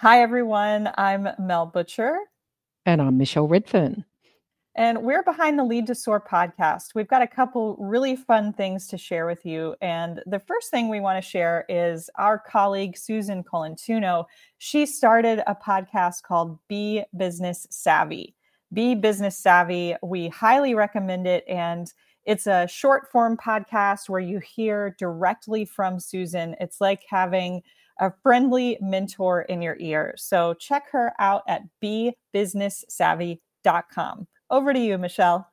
Hi, everyone. I'm Mel Butcher. And I'm Michelle Redfern. And we're behind the Lead to Soar podcast. We've got a couple really fun things to share with you. And the first thing we want to share is our colleague, Susan Colantuono. She started a podcast called Be Business Savvy. Be Business Savvy. We highly recommend it. And it's a short form podcast where you hear directly from Susan. It's like having a friendly mentor in your ear. So check her out at bebusinesssavvy.com. Over to you, Michelle.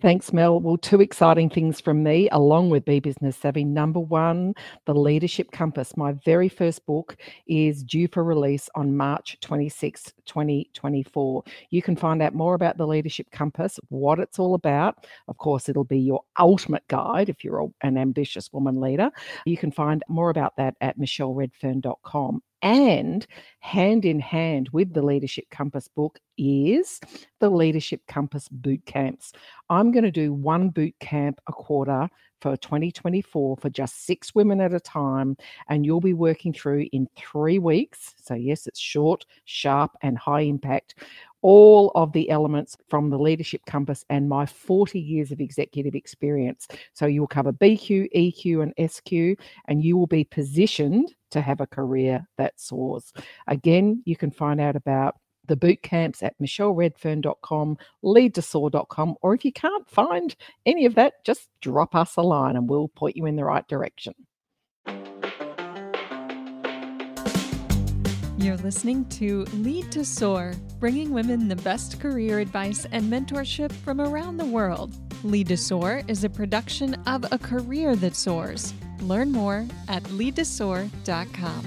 Thanks, Mel. Well, two exciting things from me, along with Be Business Savvy. Number one, The Leadership Compass. My very first book is due for release on March 26, 2024. You can find out more about The Leadership Compass, what it's all about. Of course, it'll be your ultimate guide if you're an ambitious woman leader. You can find more about that at michelleredfern.com. And hand in hand with the Leadership Compass book is the Leadership Compass boot camps. I'm going to do one boot camp a quarter for 2024 for just six women at a time. And you'll be working through in three weeks. So, yes, it's short, sharp, and high impact all of the elements from the leadership compass and my 40 years of executive experience. So you will cover BQ, EQ, and SQ, and you will be positioned to have a career that soars. Again, you can find out about the boot camps at michelleredfern.com, leadtosoar.com, or if you can't find any of that, just drop us a line and we'll point you in the right direction. You're listening to Lead to Soar, bringing women the best career advice and mentorship from around the world. Lead to Soar is a production of A Career That Soars. Learn more at leadtosoar.com.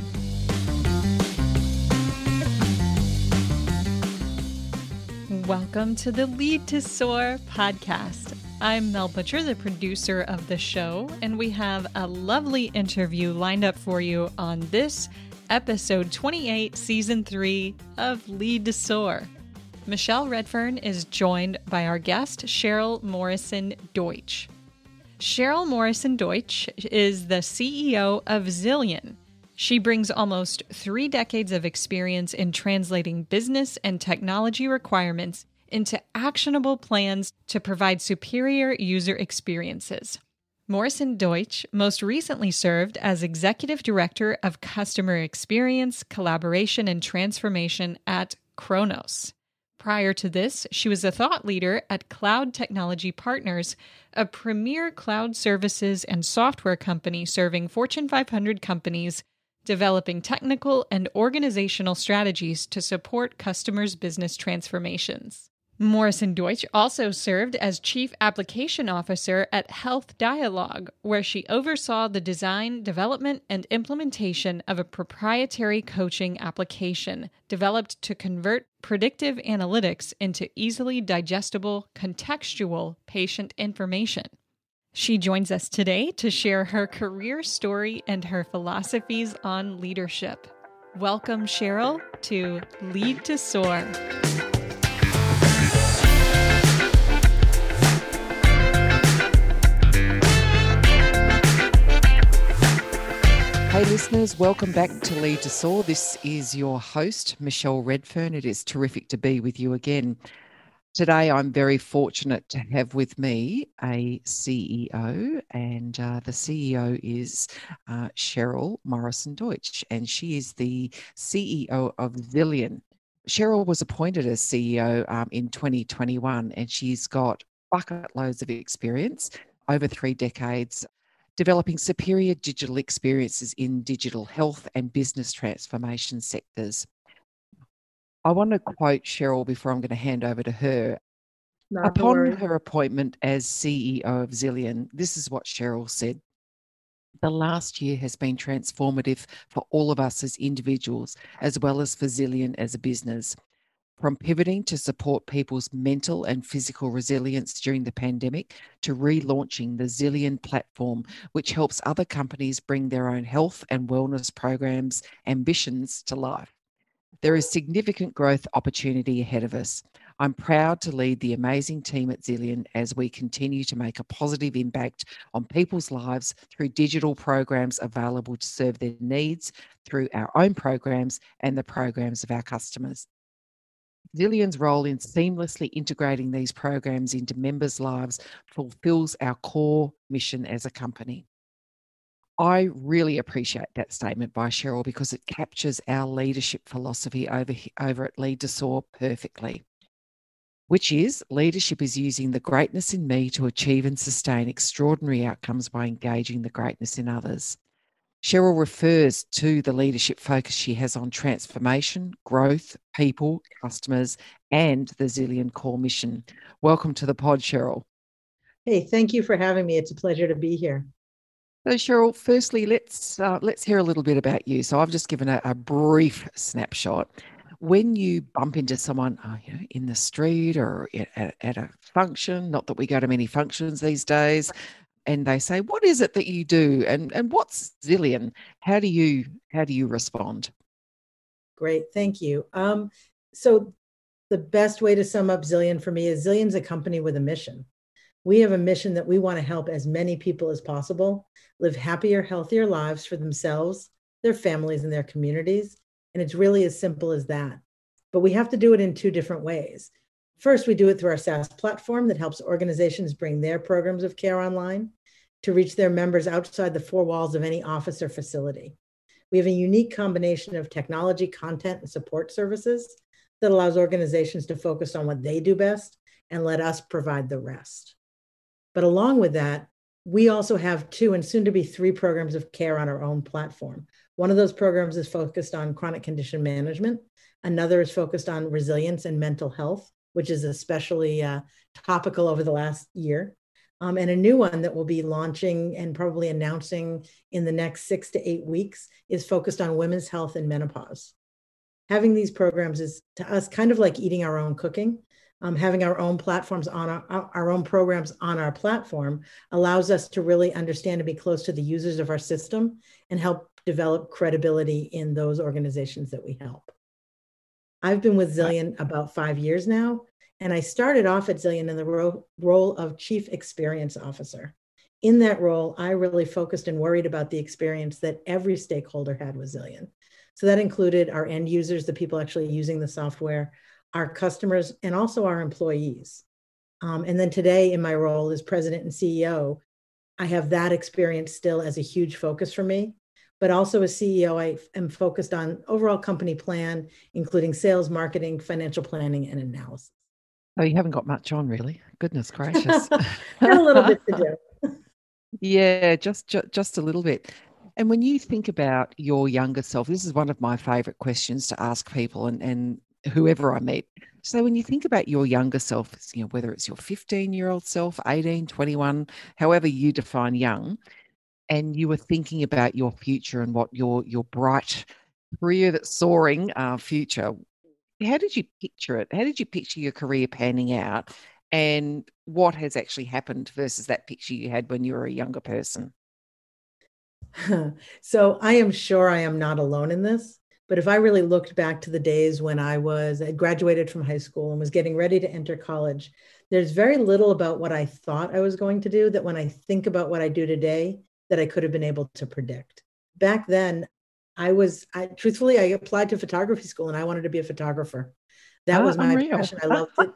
Welcome to the Lead to Soar podcast. I'm Mel Butcher, the producer of the show, and we have a lovely interview lined up for you on this episode 28, season 3 of Lead to Soar. Michelle Redfern is joined by our guest, Cheryl Morrison Deutsch. Cheryl Morrison Deutsch is the CEO of Zillion. She brings almost three decades of experience in translating business and technology requirements into actionable plans to provide superior user experiences. Morrison Deutsch most recently served as Executive Director of Customer Experience, Collaboration, and Transformation at Kronos. Prior to this, she was a thought leader at Cloud Technology Partners, a premier cloud services and software company serving Fortune 500 companies, developing technical and organizational strategies to support customers' business transformations. Morrison Deutsch also served as Chief Application Officer at Health Dialogue, where she oversaw the design, development, and implementation of a proprietary coaching application developed to convert predictive analytics into easily digestible, contextual patient information. She joins us today to share her career story and her philosophies on leadership. Welcome, Cheryl, to Lead to Soar. Listeners, welcome back to Lead to Soar. This is your host, Michelle Redfern. It is terrific to be with you again. Today, I'm very fortunate to have with me a CEO, and uh, the CEO is uh, Cheryl Morrison Deutsch, and she is the CEO of Zillion. Cheryl was appointed as CEO um, in 2021, and she's got bucket loads of experience over three decades developing superior digital experiences in digital health and business transformation sectors. I want to quote Cheryl before I'm going to hand over to her. Upon her appointment as CEO of Zillion, this is what Cheryl said. The last year has been transformative for all of us as individuals, as well as for Zillion as a business. From pivoting to support people's mental and physical resilience during the pandemic to relaunching the Zillion platform, which helps other companies bring their own health and wellness programs ambitions to life. There is significant growth opportunity ahead of us. I'm proud to lead the amazing team at Zillion as we continue to make a positive impact on people's lives through digital programs available to serve their needs through our own programs and the programs of our customers. Zillion's role in seamlessly integrating these programs into members' lives fulfills our core mission as a company. I really appreciate that statement by Cheryl because it captures our leadership philosophy over, over at Lead to Soar perfectly, which is leadership is using the greatness in me to achieve and sustain extraordinary outcomes by engaging the greatness in others. Cheryl refers to the leadership focus she has on transformation, growth, people, customers, and the Zillion core mission. Welcome to the pod, Cheryl. Hey, thank you for having me. It's a pleasure to be here. So, Cheryl, firstly, let's uh, let's hear a little bit about you. So, I've just given a, a brief snapshot. When you bump into someone uh, you know, in the street or at, at a function, not that we go to many functions these days, and they say, "What is it that you do?" and and what's Zillion? How do you how do you respond? Great, thank you. Um, so the best way to sum up Zillion for me is Zillion's a company with a mission. We have a mission that we want to help as many people as possible live happier, healthier lives for themselves, their families, and their communities. And it's really as simple as that. But we have to do it in two different ways. First, we do it through our SaaS platform that helps organizations bring their programs of care online to reach their members outside the four walls of any office or facility. We have a unique combination of technology, content, and support services that allows organizations to focus on what they do best and let us provide the rest. But along with that, we also have two and soon to be three programs of care on our own platform. One of those programs is focused on chronic condition management. Another is focused on resilience and mental health which is especially uh, topical over the last year. Um, and a new one that we'll be launching and probably announcing in the next six to eight weeks is focused on women's health and menopause. Having these programs is to us kind of like eating our own cooking. Um, having our own platforms on our, our own programs on our platform allows us to really understand and be close to the users of our system and help develop credibility in those organizations that we help. I've been with Zillion about five years now, and I started off at Zillion in the ro- role of Chief Experience Officer. In that role, I really focused and worried about the experience that every stakeholder had with Zillion. So that included our end users, the people actually using the software, our customers, and also our employees. Um, and then today, in my role as president and CEO, I have that experience still as a huge focus for me but also as CEO, I am focused on overall company plan, including sales, marketing, financial planning, and analysis. Oh, you haven't got much on, really. Goodness gracious. a little bit to do. yeah, just, just just a little bit. And when you think about your younger self, this is one of my favorite questions to ask people and, and whoever I meet. So when you think about your younger self, you know, whether it's your 15 year old self, 18, 21, however you define young, and you were thinking about your future and what your your bright career that's soaring uh, future how did you picture it? How did you picture your career panning out? And what has actually happened versus that picture you had when you were a younger person? So i am sure i am not alone in this but if i really looked back to the days when i was I graduated from high school and was getting ready to enter college there's very little about what i thought i was going to do that when i think about what i do today that I could have been able to predict. Back then, I was I, truthfully I applied to photography school and I wanted to be a photographer. That ah, was my unreal. passion. I loved it.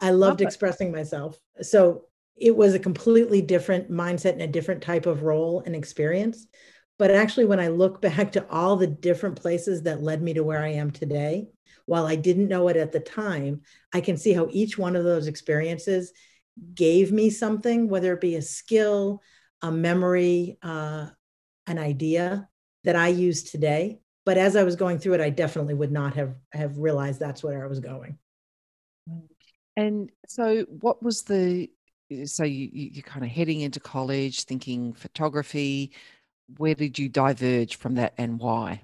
I loved Love expressing it. myself. So it was a completely different mindset and a different type of role and experience. But actually, when I look back to all the different places that led me to where I am today, while I didn't know it at the time, I can see how each one of those experiences gave me something, whether it be a skill, a memory, uh, an idea that I use today. But as I was going through it, I definitely would not have have realized that's where I was going. And so, what was the? So you you're kind of heading into college, thinking photography. Where did you diverge from that, and why?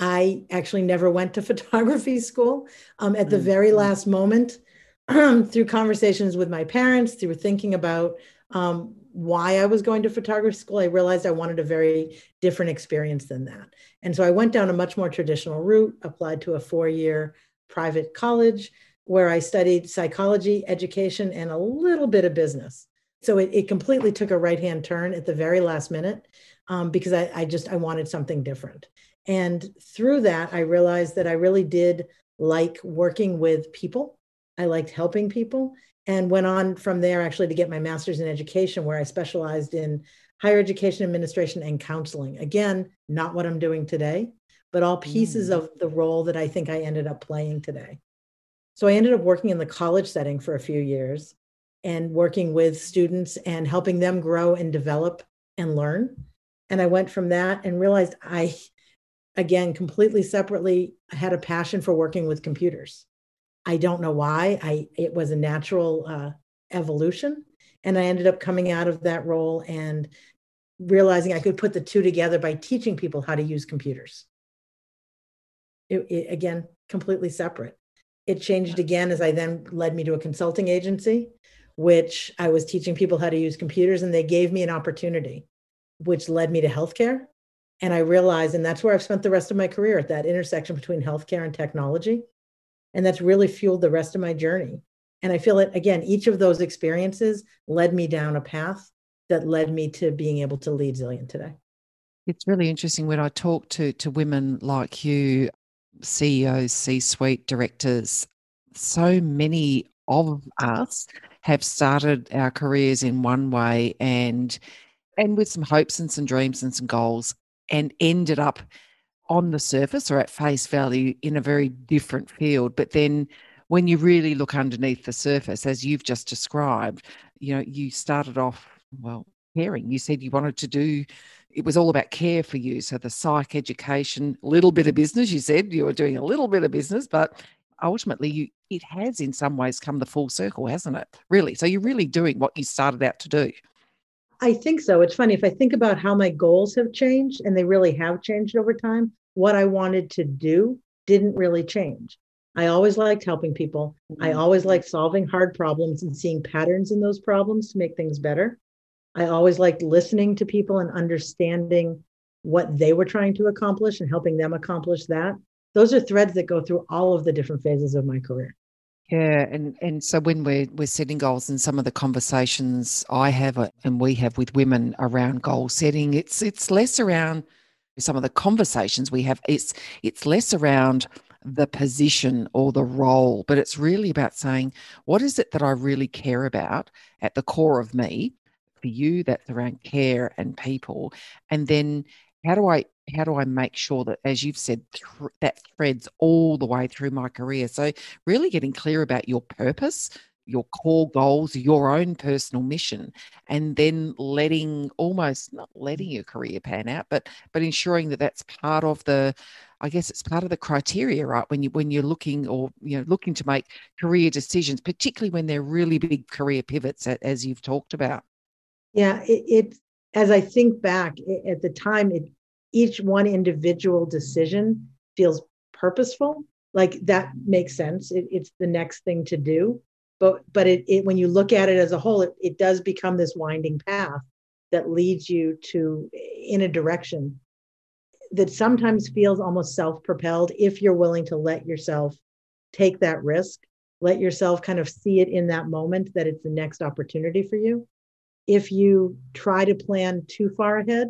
I actually never went to photography school. Um, at the mm-hmm. very last moment, through conversations with my parents, through thinking about um, why I was going to photography school, I realized I wanted a very different experience than that. And so I went down a much more traditional route, applied to a four year private college, where I studied psychology, education, and a little bit of business. So it, it completely took a right hand turn at the very last minute um, because I, I just I wanted something different. And through that, I realized that I really did like working with people. I liked helping people and went on from there actually to get my master's in education, where I specialized in higher education administration and counseling. Again, not what I'm doing today, but all pieces mm. of the role that I think I ended up playing today. So I ended up working in the college setting for a few years and working with students and helping them grow and develop and learn. And I went from that and realized I, again, completely separately had a passion for working with computers. I don't know why. I it was a natural uh, evolution, and I ended up coming out of that role and realizing I could put the two together by teaching people how to use computers. It, it, again, completely separate. It changed again as I then led me to a consulting agency, which I was teaching people how to use computers, and they gave me an opportunity, which led me to healthcare. And I realized, and that's where I've spent the rest of my career at that intersection between healthcare and technology. And that's really fueled the rest of my journey. And I feel it again, each of those experiences led me down a path that led me to being able to lead Zillion today. It's really interesting when I talk to, to women like you CEOs, C suite directors, so many of us have started our careers in one way and and with some hopes and some dreams and some goals and ended up on the surface or at face value in a very different field but then when you really look underneath the surface as you've just described you know you started off well caring you said you wanted to do it was all about care for you. So the psych education, a little bit of business, you said you were doing a little bit of business, but ultimately you it has in some ways come the full circle, hasn't it? Really. So you're really doing what you started out to do. I think so. It's funny if I think about how my goals have changed, and they really have changed over time, what I wanted to do didn't really change. I always liked helping people. I mm-hmm. always liked solving hard problems and seeing patterns in those problems to make things better. I always liked listening to people and understanding what they were trying to accomplish and helping them accomplish that. Those are threads that go through all of the different phases of my career. Yeah, and and so when we're we're setting goals and some of the conversations I have uh, and we have with women around goal setting, it's it's less around some of the conversations we have. It's it's less around the position or the role, but it's really about saying what is it that I really care about at the core of me, for you that's around care and people and then how do i how do i make sure that as you've said th- that threads all the way through my career so really getting clear about your purpose your core goals your own personal mission and then letting almost not letting your career pan out but but ensuring that that's part of the I guess it's part of the criteria, right? When you when you're looking or you know looking to make career decisions, particularly when they're really big career pivots, as you've talked about. Yeah, it, it as I think back it, at the time, it each one individual decision feels purposeful. Like that makes sense. It, it's the next thing to do. But but it, it when you look at it as a whole, it, it does become this winding path that leads you to in a direction that sometimes feels almost self-propelled if you're willing to let yourself take that risk let yourself kind of see it in that moment that it's the next opportunity for you if you try to plan too far ahead,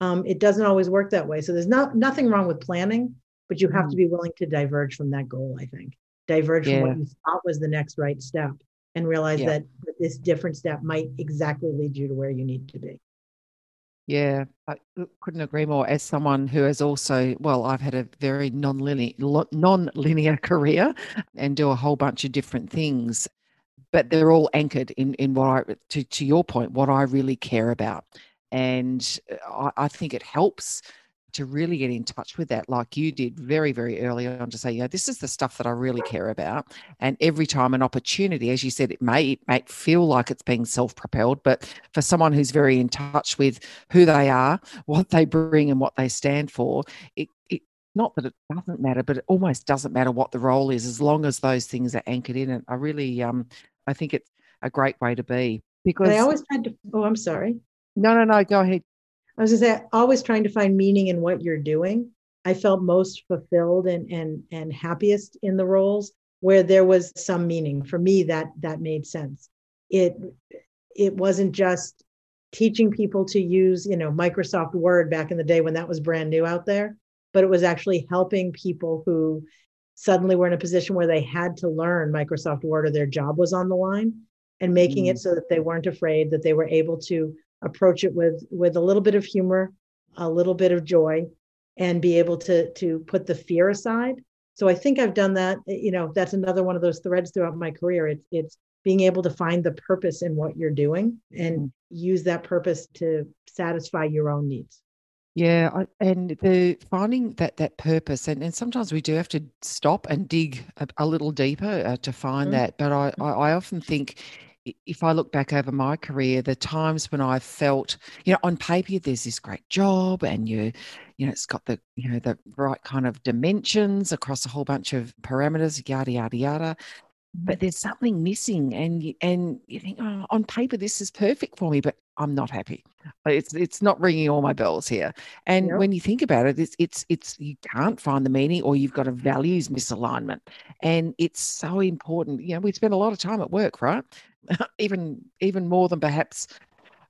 um, it doesn't always work that way. So there's not nothing wrong with planning, but you have mm. to be willing to diverge from that goal. I think diverge yeah. from what you thought was the next right step, and realize yeah. that this different step might exactly lead you to where you need to be. Yeah, I couldn't agree more. As someone who has also, well, I've had a very non-linear, non-linear career and do a whole bunch of different things but they're all anchored in in what I to to your point, what I really care about, and uh, I, I think it helps to really get in touch with that, like you did very, very early on, to say, you know, this is the stuff that I really care about. And every time an opportunity, as you said, it may it may feel like it's being self-propelled, but for someone who's very in touch with who they are, what they bring, and what they stand for, it, it not that it doesn't matter, but it almost doesn't matter what the role is as long as those things are anchored in it. I really um I think it's a great way to be because I always tried to. Oh, I'm sorry. No, no, no. Go ahead. I was just say, always trying to find meaning in what you're doing. I felt most fulfilled and and and happiest in the roles where there was some meaning for me that that made sense it it wasn't just teaching people to use you know microsoft word back in the day when that was brand new out there but it was actually helping people who suddenly were in a position where they had to learn microsoft word or their job was on the line and making mm. it so that they weren't afraid that they were able to approach it with with a little bit of humor a little bit of joy and be able to to put the fear aside so i think i've done that you know that's another one of those threads throughout my career it's it's being able to find the purpose in what you're doing and mm. use that purpose to satisfy your own needs yeah, and the finding that that purpose, and, and sometimes we do have to stop and dig a, a little deeper uh, to find mm. that. But I, I, I often think if I look back over my career, the times when I felt, you know, on paper there's this great job and you, you know, it's got the, you know, the right kind of dimensions across a whole bunch of parameters, yada yada yada but there's something missing and you, and you think oh, on paper this is perfect for me but i'm not happy it's it's not ringing all my bells here and yep. when you think about it it's it's it's you can't find the meaning or you've got a values misalignment and it's so important you know we spend a lot of time at work right even even more than perhaps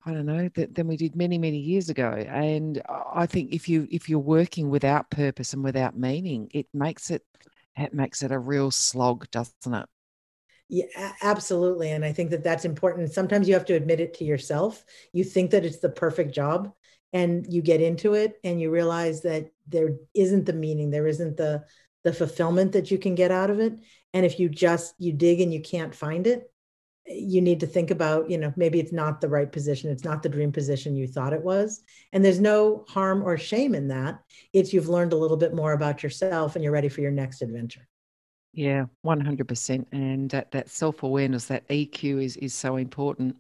I don't know that than we did many many years ago. And I think if you if you're working without purpose and without meaning, it makes it it makes it a real slog, doesn't it? Yeah, absolutely. And I think that that's important. Sometimes you have to admit it to yourself. You think that it's the perfect job and you get into it and you realize that there isn't the meaning, there isn't the the fulfillment that you can get out of it. And if you just you dig and you can't find it, you need to think about, you know, maybe it's not the right position, it's not the dream position you thought it was. And there's no harm or shame in that. It's you've learned a little bit more about yourself and you're ready for your next adventure. Yeah, 100%. And that, that self awareness, that EQ is, is so important.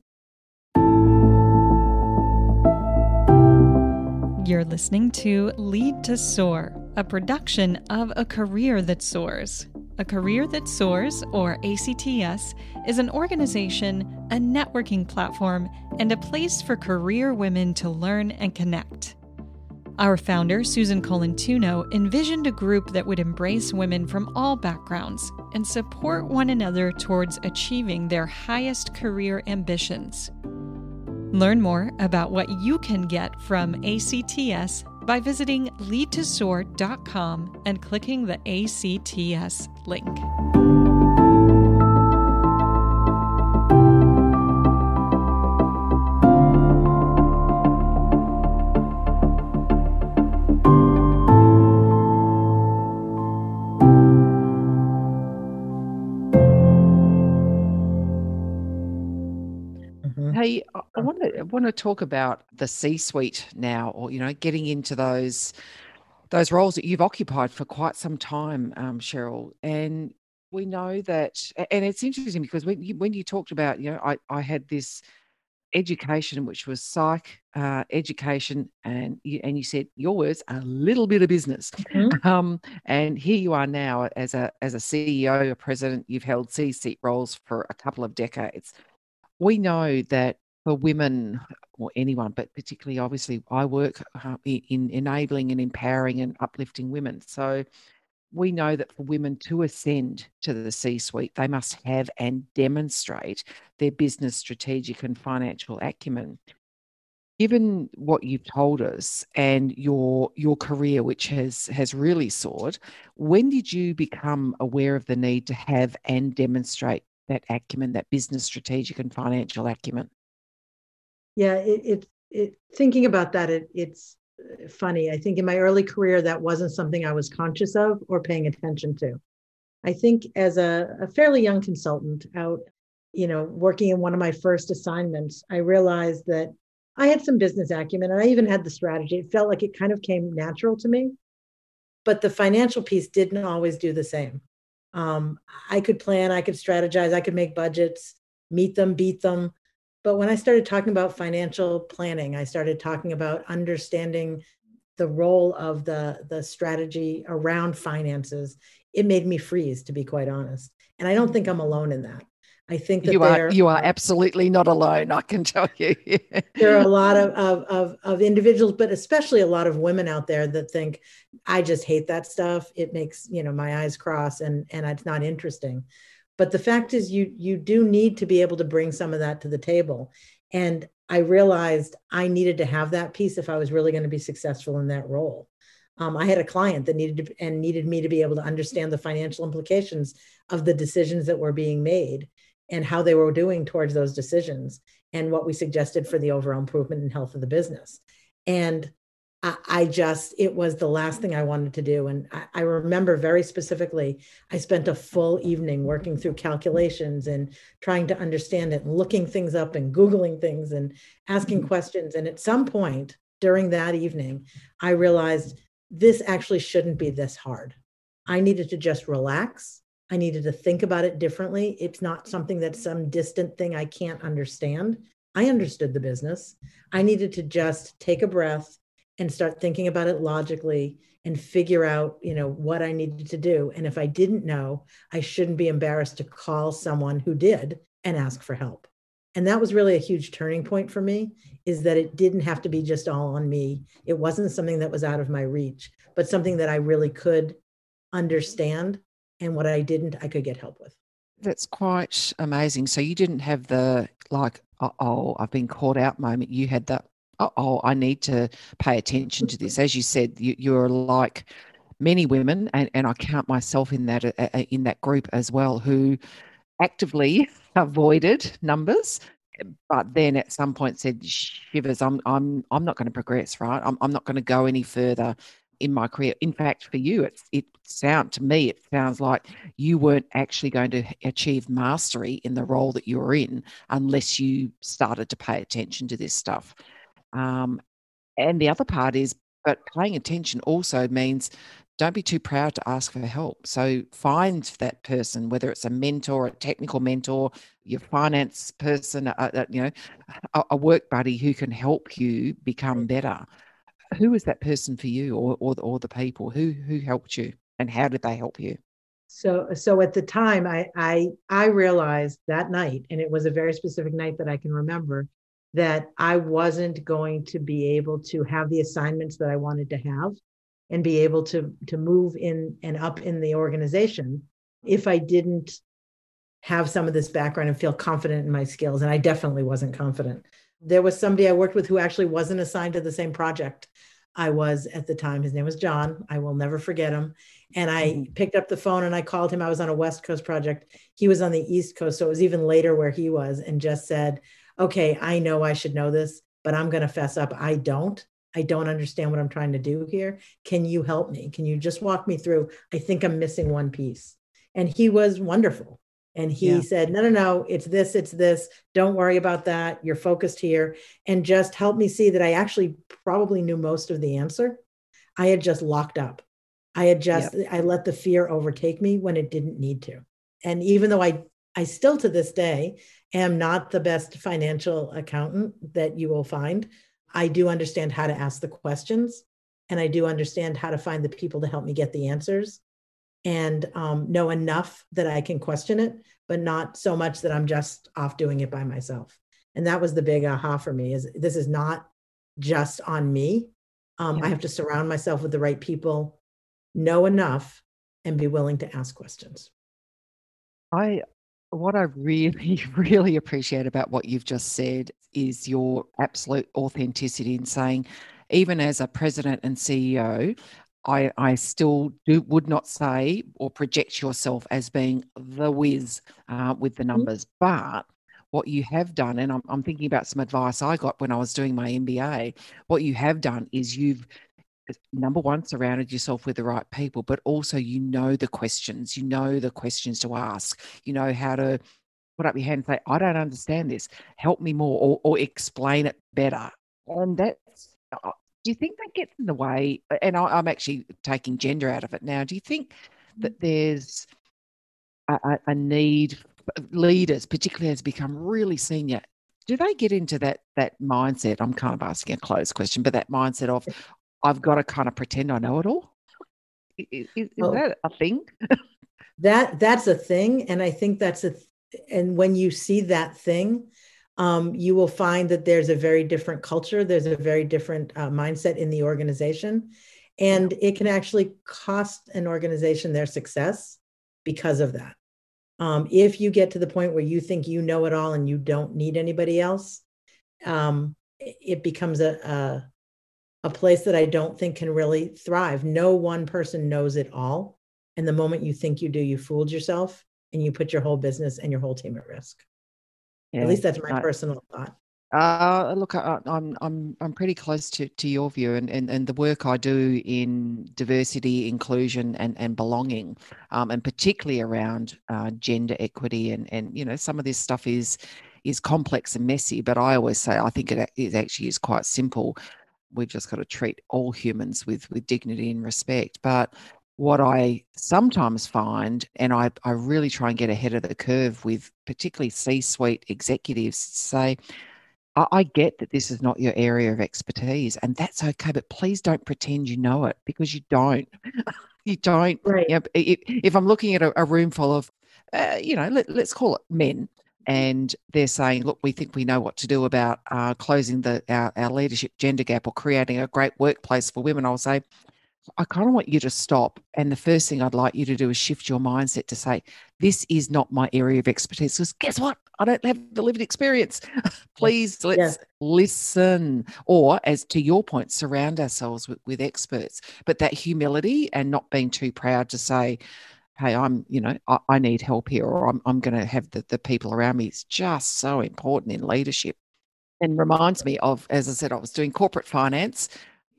You're listening to Lead to Soar, a production of A Career That Soars. A Career That Soars, or ACTS, is an organization, a networking platform, and a place for career women to learn and connect. Our founder, Susan Colantuono, envisioned a group that would embrace women from all backgrounds and support one another towards achieving their highest career ambitions. Learn more about what you can get from ACTS by visiting leadtosoar.com and clicking the ACTS link. Hey, I want to want to talk about the C-suite now, or you know, getting into those those roles that you've occupied for quite some time, um, Cheryl. And we know that, and it's interesting because when you, when you talked about, you know, I, I had this education which was psych uh, education, and you, and you said your words a little bit of business. Mm-hmm. Um, and here you are now as a as a CEO, a president. You've held C-suite roles for a couple of decades we know that for women or anyone, but particularly obviously, I work uh, in enabling and empowering and uplifting women. So we know that for women to ascend to the C suite, they must have and demonstrate their business, strategic, and financial acumen. Given what you've told us and your your career, which has has really soared, when did you become aware of the need to have and demonstrate that acumen, that business, strategic, and financial acumen? Yeah, it, it, it thinking about that, it, it's uh, funny. I think in my early career, that wasn't something I was conscious of or paying attention to. I think as a, a fairly young consultant out, you know, working in one of my first assignments, I realized that I had some business acumen and I even had the strategy. It felt like it kind of came natural to me. But the financial piece didn't always do the same. Um, I could plan, I could strategize, I could make budgets, meet them, beat them. But when I started talking about financial planning, I started talking about understanding the role of the, the strategy around finances. It made me freeze, to be quite honest. And I don't think I'm alone in that. I think that you are you are absolutely not alone. I can tell you. there are a lot of, of, of of individuals, but especially a lot of women out there that think, "I just hate that stuff. It makes you know my eyes cross, and and it's not interesting." But the fact is, you you do need to be able to bring some of that to the table, and I realized I needed to have that piece if I was really going to be successful in that role. Um, I had a client that needed to and needed me to be able to understand the financial implications of the decisions that were being made and how they were doing towards those decisions and what we suggested for the overall improvement and health of the business. And I, I just, it was the last thing I wanted to do. And I, I, remember very specifically, I spent a full evening working through calculations and trying to understand it and looking things up and Googling things and asking mm-hmm. questions. And at some point during that evening, I realized this actually shouldn't be this hard. I needed to just relax I needed to think about it differently. It's not mm-hmm. something that's some distant thing I can't understand. I understood the business. I needed to just take a breath and start thinking about it logically and figure out, you know, what I needed to do. And if I didn't know, I shouldn't be embarrassed to call someone who did and ask for help. And that was really a huge turning point for me is that it didn't have to be just all on me. It wasn't something that was out of my reach, but something that I really could understand and what I didn't, I could get help with. That's quite amazing. So you didn't have the like, oh, I've been caught out moment. You had the, oh, I need to pay attention to this. As you said, you, you're like many women, and, and I count myself in that uh, uh, in that group as well, who actively avoided numbers but then at some point said shivers i'm i'm i'm not going to progress right i'm, I'm not going to go any further in my career. In fact, for you, it it sound to me it sounds like you weren't actually going to achieve mastery in the role that you were in unless you started to pay attention to this stuff. Um, and the other part is, but paying attention also means don't be too proud to ask for help. So find that person, whether it's a mentor, a technical mentor, your finance person, uh, uh, you know, a, a work buddy who can help you become better who was that person for you or, or, or the people who, who helped you and how did they help you? So, so at the time I, I, I realized that night, and it was a very specific night that I can remember that I wasn't going to be able to have the assignments that I wanted to have and be able to, to move in and up in the organization if I didn't have some of this background and feel confident in my skills. And I definitely wasn't confident there was somebody I worked with who actually wasn't assigned to the same project I was at the time. His name was John. I will never forget him. And I mm-hmm. picked up the phone and I called him. I was on a West Coast project. He was on the East Coast. So it was even later where he was and just said, Okay, I know I should know this, but I'm going to fess up. I don't. I don't understand what I'm trying to do here. Can you help me? Can you just walk me through? I think I'm missing one piece. And he was wonderful. And he yeah. said, No, no, no, it's this, it's this. Don't worry about that. You're focused here. And just help me see that I actually probably knew most of the answer. I had just locked up. I had just, yep. I let the fear overtake me when it didn't need to. And even though I, I still to this day am not the best financial accountant that you will find, I do understand how to ask the questions and I do understand how to find the people to help me get the answers and um, know enough that I can question it, but not so much that I'm just off doing it by myself. And that was the big aha for me is this is not just on me. Um, yeah. I have to surround myself with the right people, know enough, and be willing to ask questions. I what I really, really appreciate about what you've just said is your absolute authenticity in saying, even as a president and CEO, I, I still do, would not say or project yourself as being the whiz uh, with the mm-hmm. numbers. But what you have done, and I'm, I'm thinking about some advice I got when I was doing my MBA, what you have done is you've number one surrounded yourself with the right people but also you know the questions you know the questions to ask you know how to put up your hand and say i don't understand this help me more or, or explain it better and that's uh, do you think that gets in the way? And I, am actually taking gender out of it now. Do you think that mm-hmm. there's a, a need leaders, particularly as become really senior, do they get into that that mindset? I'm kind of asking a closed question, but that mindset of I've got to kind of pretend I know it all. Is, is well, that a thing? that that's a thing, and I think that's a and when you see that thing, um, you will find that there's a very different culture, there's a very different uh, mindset in the organization, and it can actually cost an organization their success because of that. Um, if you get to the point where you think you know it all and you don't need anybody else, um, it becomes a, a a place that I don't think can really thrive. No one person knows it all, and the moment you think you do, you fooled yourself and you put your whole business and your whole team at risk. Yeah, At least that's my personal thought. Uh, look, I, I'm I'm I'm pretty close to, to your view, and, and, and the work I do in diversity, inclusion, and and belonging, um, and particularly around uh, gender equity, and and you know some of this stuff is is complex and messy, but I always say I think it, it actually is quite simple. We've just got to treat all humans with with dignity and respect. But what I sometimes find, and I, I really try and get ahead of the curve with particularly C suite executives, say, I, I get that this is not your area of expertise, and that's okay, but please don't pretend you know it because you don't. you don't. Right. You know, if, I'm looking at a, a room full of, uh, you know, let, let's call it men, and they're saying, look, we think we know what to do about uh, closing the our, our leadership gender gap or creating a great workplace for women. I'll say, I kind of want you to stop. And the first thing I'd like you to do is shift your mindset to say, this is not my area of expertise. Because guess what? I don't have the lived experience. Please let's yeah. listen. Or, as to your point, surround ourselves with, with experts. But that humility and not being too proud to say, hey, I'm, you know, I, I need help here, or I'm, I'm going to have the, the people around me. It's just so important in leadership and reminds me of, as I said, I was doing corporate finance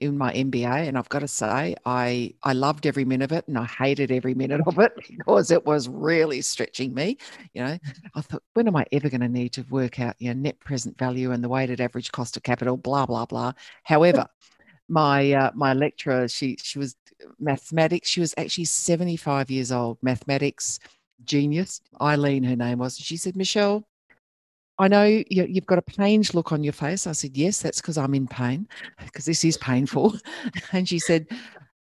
in my MBA, and I've got to say, I I loved every minute of it, and I hated every minute of it because it was really stretching me. You know, I thought, when am I ever going to need to work out, your know, net present value and the weighted average cost of capital, blah blah blah. However, my uh, my lecturer, she she was mathematics. She was actually seventy five years old, mathematics genius. Eileen, her name was. She said, Michelle, I know you, have got a pained look on your face. I said, Yes, that's because I'm in pain, because this is painful. and she said,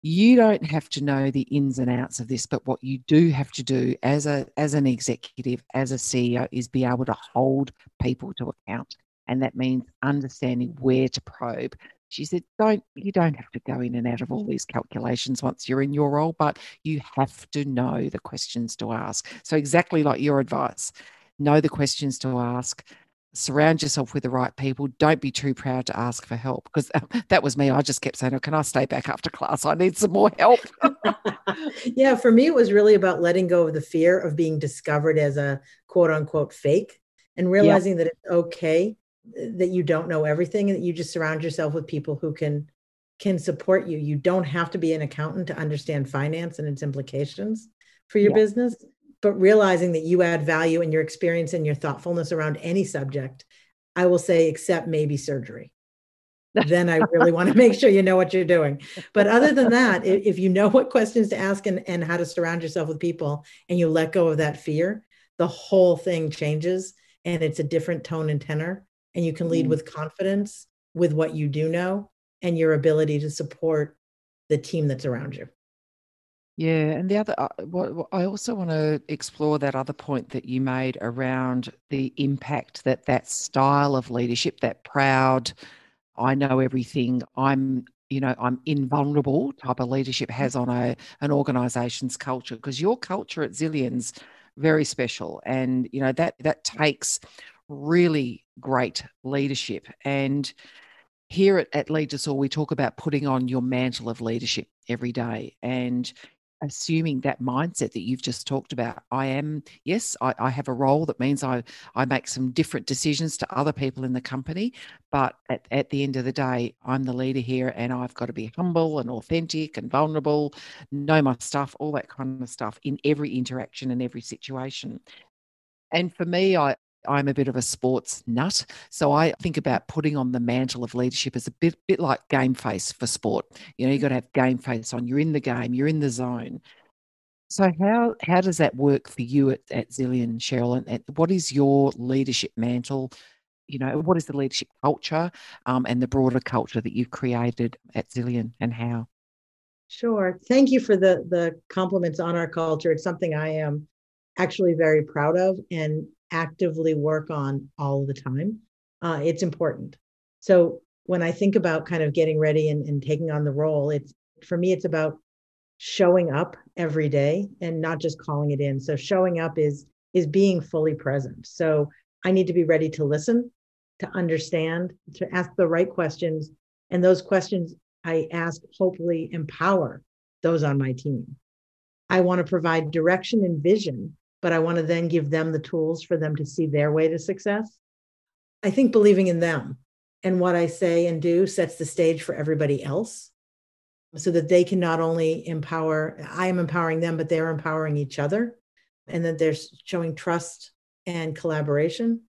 You don't have to know the ins and outs of this, but what you do have to do as a as an executive, as a CEO, is be able to hold people to account. And that means understanding where to probe. She said, Don't you don't have to go in and out of all these calculations once you're in your role, but you have to know the questions to ask. So exactly like your advice know the questions to ask surround yourself with the right people don't be too proud to ask for help because that was me i just kept saying oh, can i stay back after class i need some more help yeah for me it was really about letting go of the fear of being discovered as a quote unquote fake and realizing yep. that it's okay uh, that you don't know everything and that you just surround yourself with people who can can support you you don't have to be an accountant to understand finance and its implications for your yep. business but realizing that you add value in your experience and your thoughtfulness around any subject, I will say, except maybe surgery. then I really want to make sure you know what you're doing. But other than that, if you know what questions to ask and, and how to surround yourself with people and you let go of that fear, the whole thing changes and it's a different tone and tenor. And you can lead mm. with confidence with what you do know and your ability to support the team that's around you. Yeah, and the other, uh, what, what I also want to explore that other point that you made around the impact that that style of leadership, that proud, I know everything, I'm, you know, I'm invulnerable type of leadership has on a an organization's culture. Because your culture at Zillion's very special, and you know that that takes really great leadership and here at, at Lead to Soar, we talk about putting on your mantle of leadership every day. And assuming that mindset that you've just talked about i am yes I, I, have a role that means i i make some different decisions to other people in the company but at, at the end of the day i'm the leader here and i've got to be humble and authentic and vulnerable know my stuff all that kind of stuff in every interaction and every situation. And for me i I'm a bit of a sports nut. So I think about putting on the mantle of leadership as a bit, bit like game face for sport. You know, you've got to have game face on. You're in the game, you're in the zone. So how how does that work for you at, at Zillion, Cheryl? And, what is your leadership mantle? You know, what is the leadership culture um, and the broader culture that you've created at Zillion and how? Sure. Thank you for the the compliments on our culture. It's something I am actually very proud of and actively work on all the time. Uh, it's important. So when I think about kind of getting ready and, and taking on the role, it's for me, it's about showing up every day and not just calling it in. So showing up is is being fully present. So I need to be ready to listen, to understand, to ask the right questions. And those questions I ask hopefully empower those on my team. I want to provide direction and vision, but I want to then give them the tools for them to see their way to success. I think believing in them and what I say and do sets the stage for everybody else so that they can not only empower, I am empowering them, but they're empowering each other and that they're showing trust and collaboration.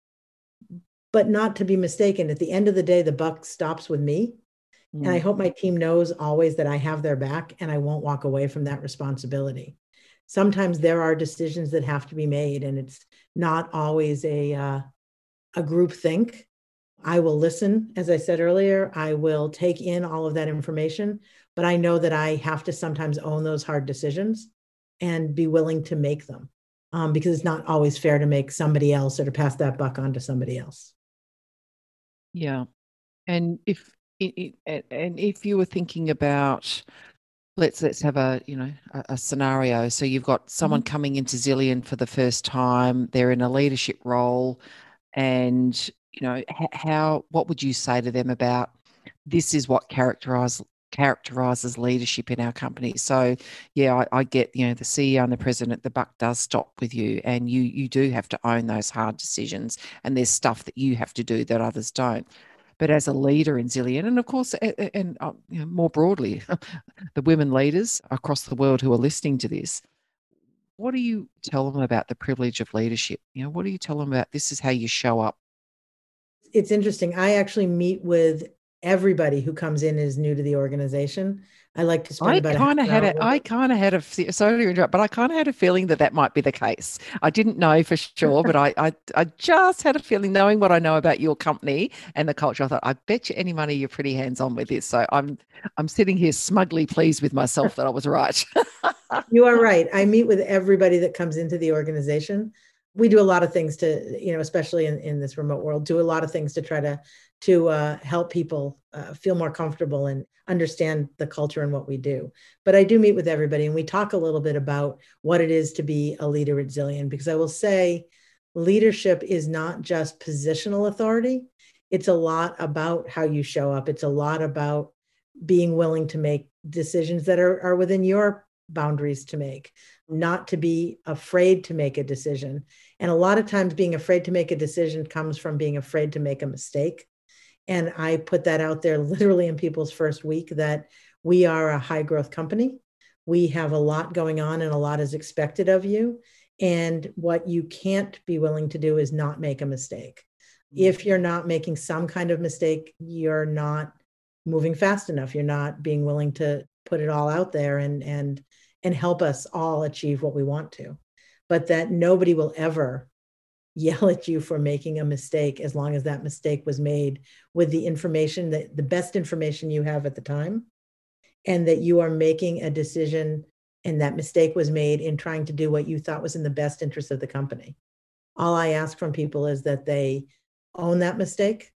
But not to be mistaken, at the end of the day, the buck stops with me. Mm. And I mm. hope my team knows always that I have their back and I won't walk away from that responsibility. Sometimes there are decisions that have to be made, and it's not always a uh, a group think. I will listen, as I said earlier. I will take in all of that information, but I know that I have to sometimes own those hard decisions and be willing to make them um, because it's not always fair to make somebody else or to pass that buck on to somebody else. Yeah. And if and if you were thinking about let's let's have a you know a, a scenario so you've got someone mm-hmm. coming into Zillion for the first time they're in a leadership role and you know how what would you say to them about this is what characterize characterizes leadership in our company. So, yeah, I, I, get you know the CEO and the president. The buck does stop with you, and you you do have to own those hard decisions. And there's stuff that you have to do that others don't. But as a leader in Zillion, and of course, and, uh, more broadly, the women leaders across the world who are listening to this, what do you tell them about the privilege of leadership? You know, what do you tell them about this is how you show up? It's interesting. I actually meet with everybody who comes in is new to the organization. I like to spend I. Kind of had a, I kind of had a sorry to interrupt, but I kind of had a feeling that that might be the case. I didn't know for sure, but I, I, I just had a feeling, knowing what I know about your company and the culture. I thought, I bet you any money you're pretty hands on with this. So I'm, I'm sitting here smugly pleased with myself that I was right. you are right. I meet with everybody that comes into the organization we do a lot of things to you know especially in, in this remote world do a lot of things to try to to uh, help people uh, feel more comfortable and understand the culture and what we do. But i do meet with everybody and we talk a little bit about what it is to be a leader at Zillion because i will say leadership is not just positional authority. It's a lot about how you show up. It's a lot about being willing to make decisions that are, are within your boundaries to make not to be afraid to make a decision and a lot of times, being afraid to make a decision comes from being afraid to make a mistake. And I put that out there literally in people's first week that we are a high growth company. We have a lot going on and a lot is expected of you. And what you can't be willing to do is not make a mistake. Mm-hmm. If you're not making some kind of mistake, you're not moving fast enough. You're not being willing to put it all out there and and and help us all achieve what we want to but that nobody will ever yell at you for making a mistake as long as that mistake was made with the information that the best information you have at the time and that you are making a decision and that mistake was made in trying to do what you thought was in the best interest of the company. All i ask from people is that they own that mistake.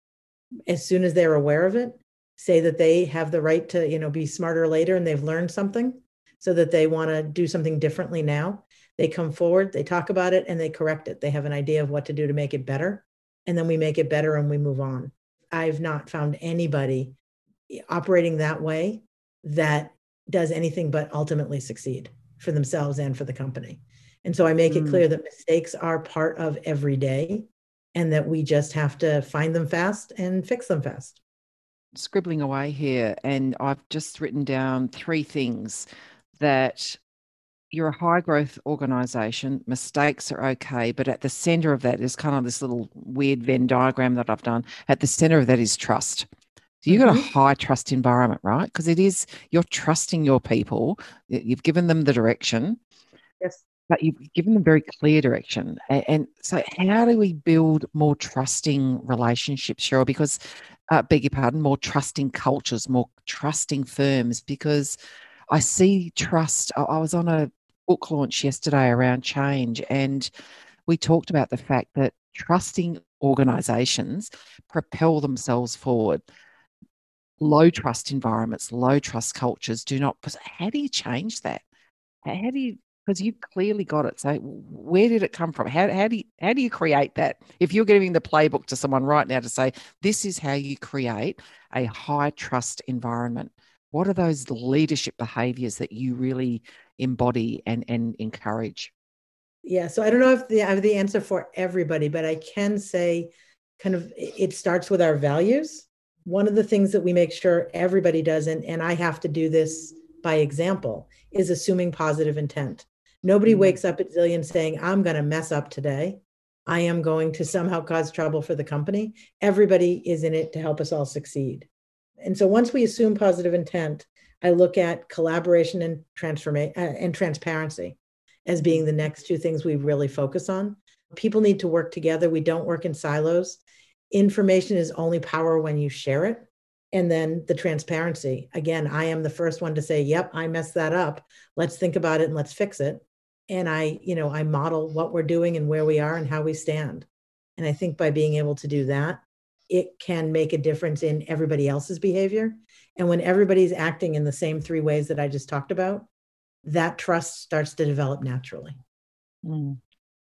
As soon as they're aware of it say that they have the right to you know be smarter later and they've learned something so that they want to do something differently now they come forward, they talk about it, and they correct it. They have an idea of what to do to make it better. And then we make it better and we move on. I've not found anybody operating that way that does anything but ultimately succeed for themselves and for the company. And so I make mm. it clear that mistakes are part of every day and that we just have to find them fast and fix them fast. Scribbling away here, and I've just written down three things that you're a high growth organization. Mistakes are okay, but at the center of that is kind of this little weird Venn diagram that I've done. At the center of that is trust. So you've got mm-hmm. a high trust environment, right? Because it is you're trusting your people. You've given them the direction. Yes. But you've given them very clear direction. And, so, how do we build more trusting relationships, Cheryl? Because, uh, beg your pardon, more trusting cultures, more trusting firms. Because I see trust. I was on a book launch yesterday around change, and we talked about the fact that trusting organizations propel themselves forward. Low trust environments, low trust cultures do not. How do you change that? How do you because you clearly got it. So where did it come from? How, how do you how do you create that? If you're giving the playbook to someone right now to say this is how you create a high trust environment, what are those leadership behaviors that you really embody and and encourage? Yeah, so I don't know if the, I have the answer for everybody, but I can say kind of it starts with our values. One of the things that we make sure everybody does, and, and I have to do this by example, is assuming positive intent. Nobody mm-hmm. wakes up at Zillion saying, I'm going to mess up today. I am going to somehow cause trouble for the company. Everybody is in it to help us all succeed. And so once we assume positive intent, I look at collaboration and transformation uh, and transparency as being the next two things we really focus on. People need to work together. We don't work in silos. Information is only power when you share it. And then the transparency. Again, I am the first one to say, "Yep, I messed that up. Let's think about it and let's fix it." and I, you know, I model what we're doing and where we are and how we stand. And I think by being able to do that, it can make a difference in everybody else's behavior. And when everybody's acting in the same three ways that I just talked about, that trust starts to develop naturally. Mm.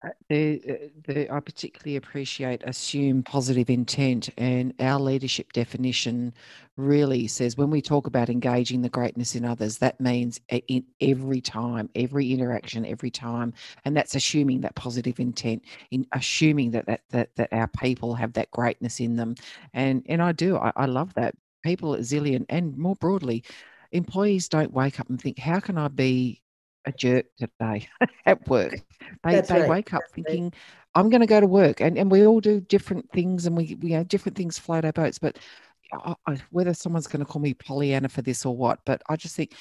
Uh, the, uh, I particularly appreciate assume positive intent, and our leadership definition really says when we talk about engaging the greatness in others, that means in every time, every interaction, every time, and that's assuming that positive intent, in assuming that that that, that our people have that greatness in them, and and I do, I, I love that. People at Zillion, and more broadly, employees don't wake up and think, how can I be a jerk today at work. They, they right. wake up That's thinking. I'm going to go to work. And, and we all do different things and we, we you know, different things float our boats. But I, I, whether someone's going to call me Pollyanna for this or what, but I just think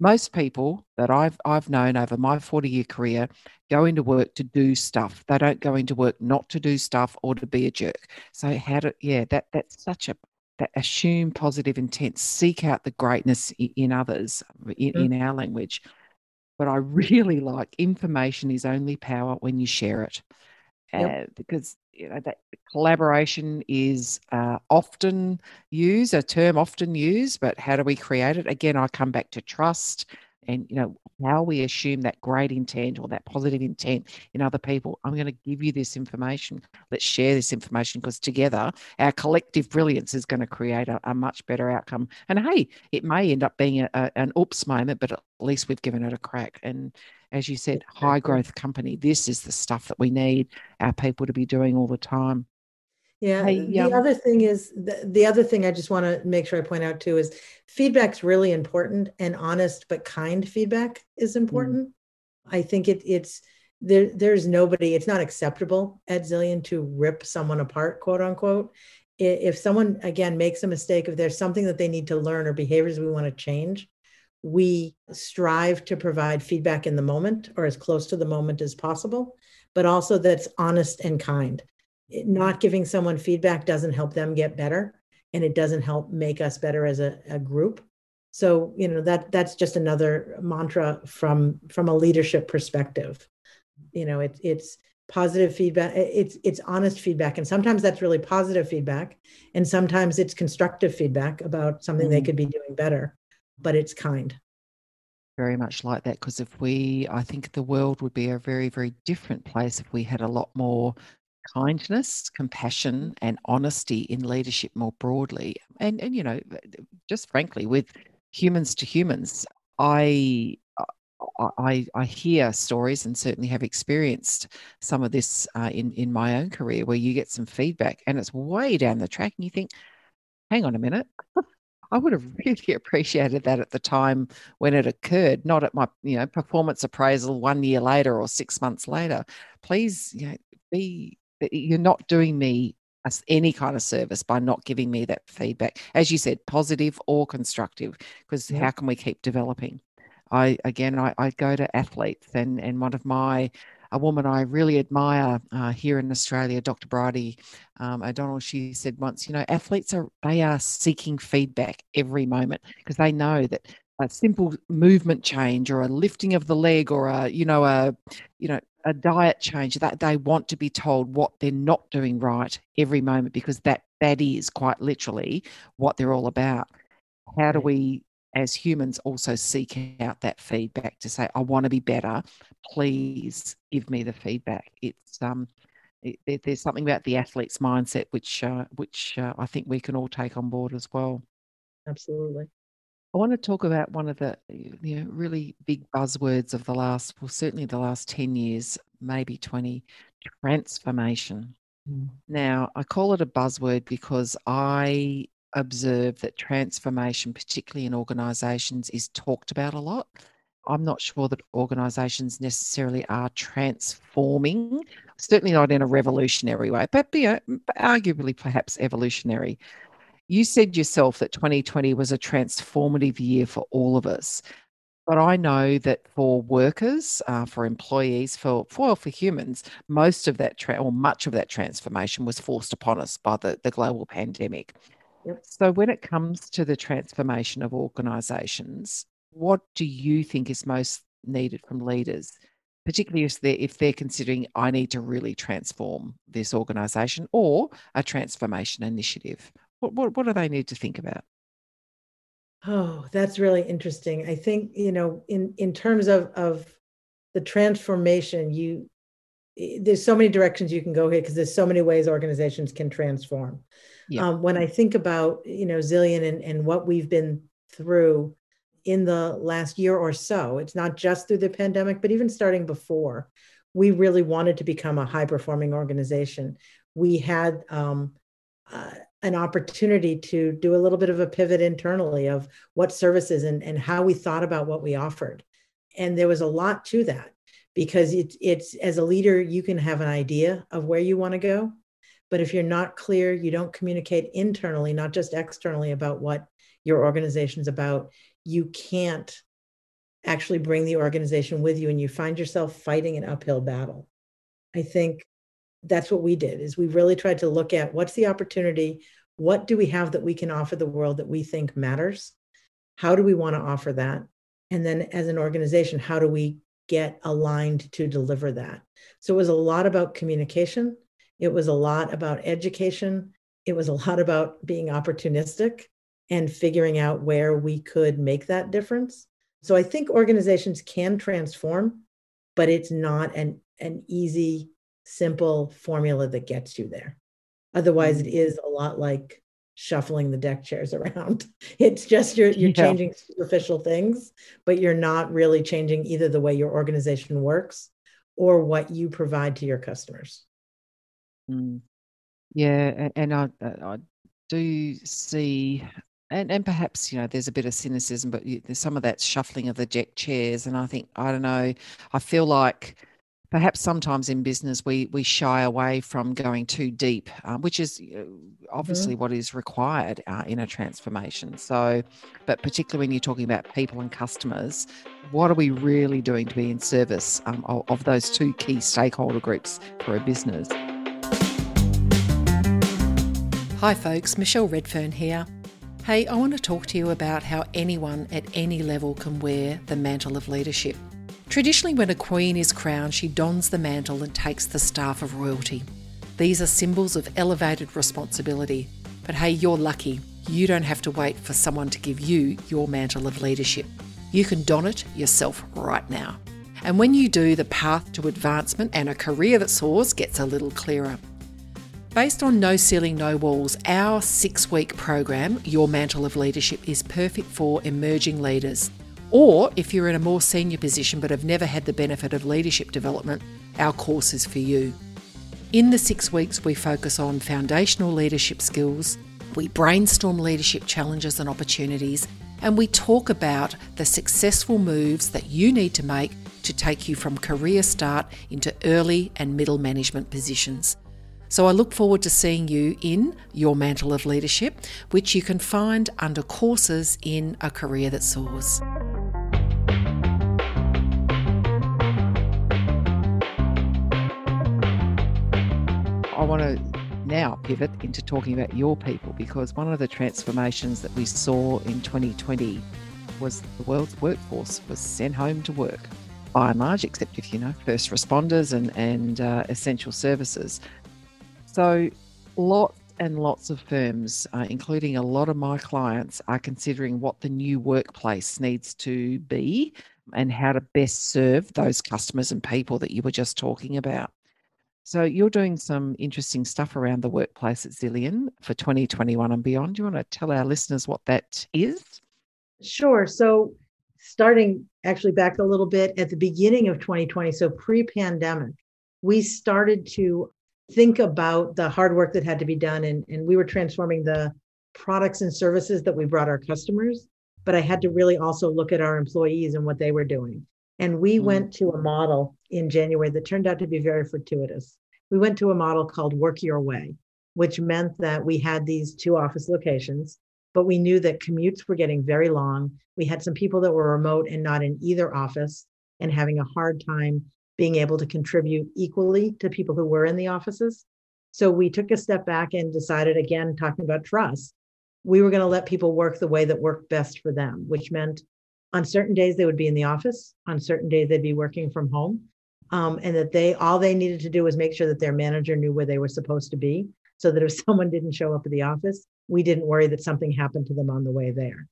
most people that I've I've known over my 40 year career go into work to do stuff. They don't go into work not to do stuff or to be a jerk. So how to yeah, that that's such a that assume positive intent, seek out the greatness in, in others in, mm-hmm. in our language but I really like information is only power when you share it. Yep. Uh, because you know that collaboration is uh, often used, a term often used, but how do we create it? Again, I come back to trust and you know how we assume that great intent or that positive intent in other people i'm going to give you this information. Let's share this information because together our collective brilliance is going to create a, a much better outcome. And hey it may end up being a, a, an oops moment but at least we've given it a crack. And as you said high growth company this is the stuff that we need our people to be doing all the time yeah. Hey, the um, other thing is the, the other thing I just want to make sure I point out too is feedback's really important and honest but kind feedback is mm. important. Mm. I think it it's there there's nobody, it's not acceptable at Zillion to rip someone apart, quote unquote. If someone again makes a mistake, if there's something that they need to learn or behaviors we want to change, we strive to provide feedback in the moment or as close to the moment as possible, but also that's honest and kind not giving someone feedback doesn't help them get better and it doesn't help make us better as a, a group. So you know that that's just another mantra from from a leadership perspective. You know it, it's positive feedback it's it's honest feedback and sometimes that's really positive feedback and sometimes it's constructive feedback about something mm-hmm. they could be doing better but it's kind. Very much like that because if we i think the world would be a very very different place if we had a lot more kindness, compassion, and honesty in leadership more broadly. And and you know, just frankly, with humans to humans, I I, I hear stories and certainly have experienced some of this uh, in in my own career where you get some feedback and it's way down the track and you think, hang on a minute. I would have really appreciated that at the time when it occurred, not at my, you know, performance appraisal one year later or six months later. Please, you know, be you're not doing me any kind of service by not giving me that feedback as you said positive or constructive because yeah. how can we keep developing i again I, I, go to athletes and and one of my a woman i really admire uh, here in australia dr bridie um, o'donnell she said once you know athletes are they are seeking feedback every moment because they know that a simple movement change or a lifting of the leg or a you know a you know a diet change that they want to be told what they're not doing right every moment because that that is quite literally what they're all about. How do we as humans also seek out that feedback to say i want to be better. Please give me the feedback. It's um it, there's something about the athlete's mindset which uh, which uh, i think we can all take on board as well. Absolutely I want to talk about one of the you know really big buzzwords of the last, well, certainly the last 10 years, maybe 20, transformation. Mm. Now, I call it a buzzword because I observe that transformation, particularly in organizations, is talked about a lot. I'm not sure that organizations necessarily are transforming, certainly not in a revolutionary way, but you know, arguably perhaps evolutionary. You said yourself that 2020 was a transformative year for all of us. But I know that for workers, uh, for employees, for, for for humans, most of that tra- or much of that transformation was forced upon us by the, the global pandemic. Yep. So when it comes to the transformation of organisations, what do you think is most needed from leaders, particularly if they're, if they're considering I need to really transform this organisation or a transformation initiative? What, what, what do they need to think about? Oh, that's really interesting. I think, you know, in, in terms of, of the transformation, you there's so many directions you can go here because there's so many ways organizations can transform. Yeah. Um, when I think about, you know, Zillion and, and what we've been through in the last year or so, it's not just through the pandemic, but even starting before, we really wanted to become a high performing organization. We had um, uh, an opportunity to do a little bit of a pivot internally of what services and, and how we thought about what we offered. And there was a lot to that because it's it's as a leader, you can have an idea of where you want to go. But if you're not clear, you don't communicate internally, not just externally about what your organization's about, you can't actually bring the organization with you and you find yourself fighting an uphill battle. I think that's what we did is we really tried to look at what's the opportunity what do we have that we can offer the world that we think matters? How do we want to offer that? And then as an organization how do we get aligned to deliver that? So it was a lot about communication. It was a lot about education. It was a lot about being opportunistic and figuring out where we could make that difference. So i think organizations can transform but it's not an an easy simple formula that gets you there. Otherwise, it is a lot like shuffling the deck chairs around. It's just you're you're yeah. changing superficial things, but you're not really changing either the way your organization works or what you provide to your customers. Mm. Yeah, and I, I do see, and and perhaps you know there's a bit of cynicism, but there's some of that shuffling of the deck chairs, and I think I don't know, I feel like perhaps sometimes in business we we shy away from going too deep, uh, which is uh, obviously mm-hmm. what is required uh, in a transformation. So, but particularly when you're talking about people and customers, what are we really doing to be in service um, of, of those two key stakeholder groups for a business? Hi, folks. Michelle Redfern here. Hey, I want to talk to you about how anyone at any level can wear the mantle of leadership. Traditionally, when a queen is crowned, she dons the mantle and takes the staff of royalty. These are symbols of elevated responsibility. But hey, you're lucky. You don't have to wait for someone to give you your mantle of leadership. You can don it yourself right now. And when you do, the path to advancement and a career that soars gets a little clearer. Based on No Ceiling, No Walls, our six week program, Your Mantle of Leadership, is perfect for emerging leaders. Or if you're in a more senior position but have never had the benefit of leadership development, our course is for you. In the six weeks, we focus on foundational leadership skills, we brainstorm leadership challenges and opportunities, and we talk about the successful moves that you need to make to take you from career start into early and middle management positions. So I look forward to seeing you in Your Mantle of Leadership, which you can find under courses in A Career That Soars. I want to now pivot into talking about your people because one of the transformations that we saw in 2020 was the world's workforce was sent home to work, by and large, except if you know first responders and and uh, essential services. So, lots and lots of firms, uh, including a lot of my clients, are considering what the new workplace needs to be and how to best serve those customers and people that you were just talking about. So you're doing some interesting stuff around the workplace at Zillion for 2021 and beyond. Do you want to tell our listeners what that is? Sure. So starting actually back a little bit at the beginning of 2020, so pre-pandemic, we started to think about the hard work that had to be done and, and we were transforming the products and services that we brought our customers but i had to really also look at our employees and what they were doing and we mm. went to a model in January that turned out to be very fortuitous. We went to a model called Work Your Way, which meant that we had these two office locations, but we knew that commutes were getting very long. We had some people that were remote and not in either office and having a hard time being able to contribute equally to people who were in the offices. So we took a step back and decided, again, talking about trust, we were going to let people work the way that worked best for them, which meant on certain days they would be in the office on certain days they'd be working from home um, and that they all they needed to do was make sure that their manager knew where they were supposed to be so that if someone didn't show up at the office we didn't worry that something happened to them on the way there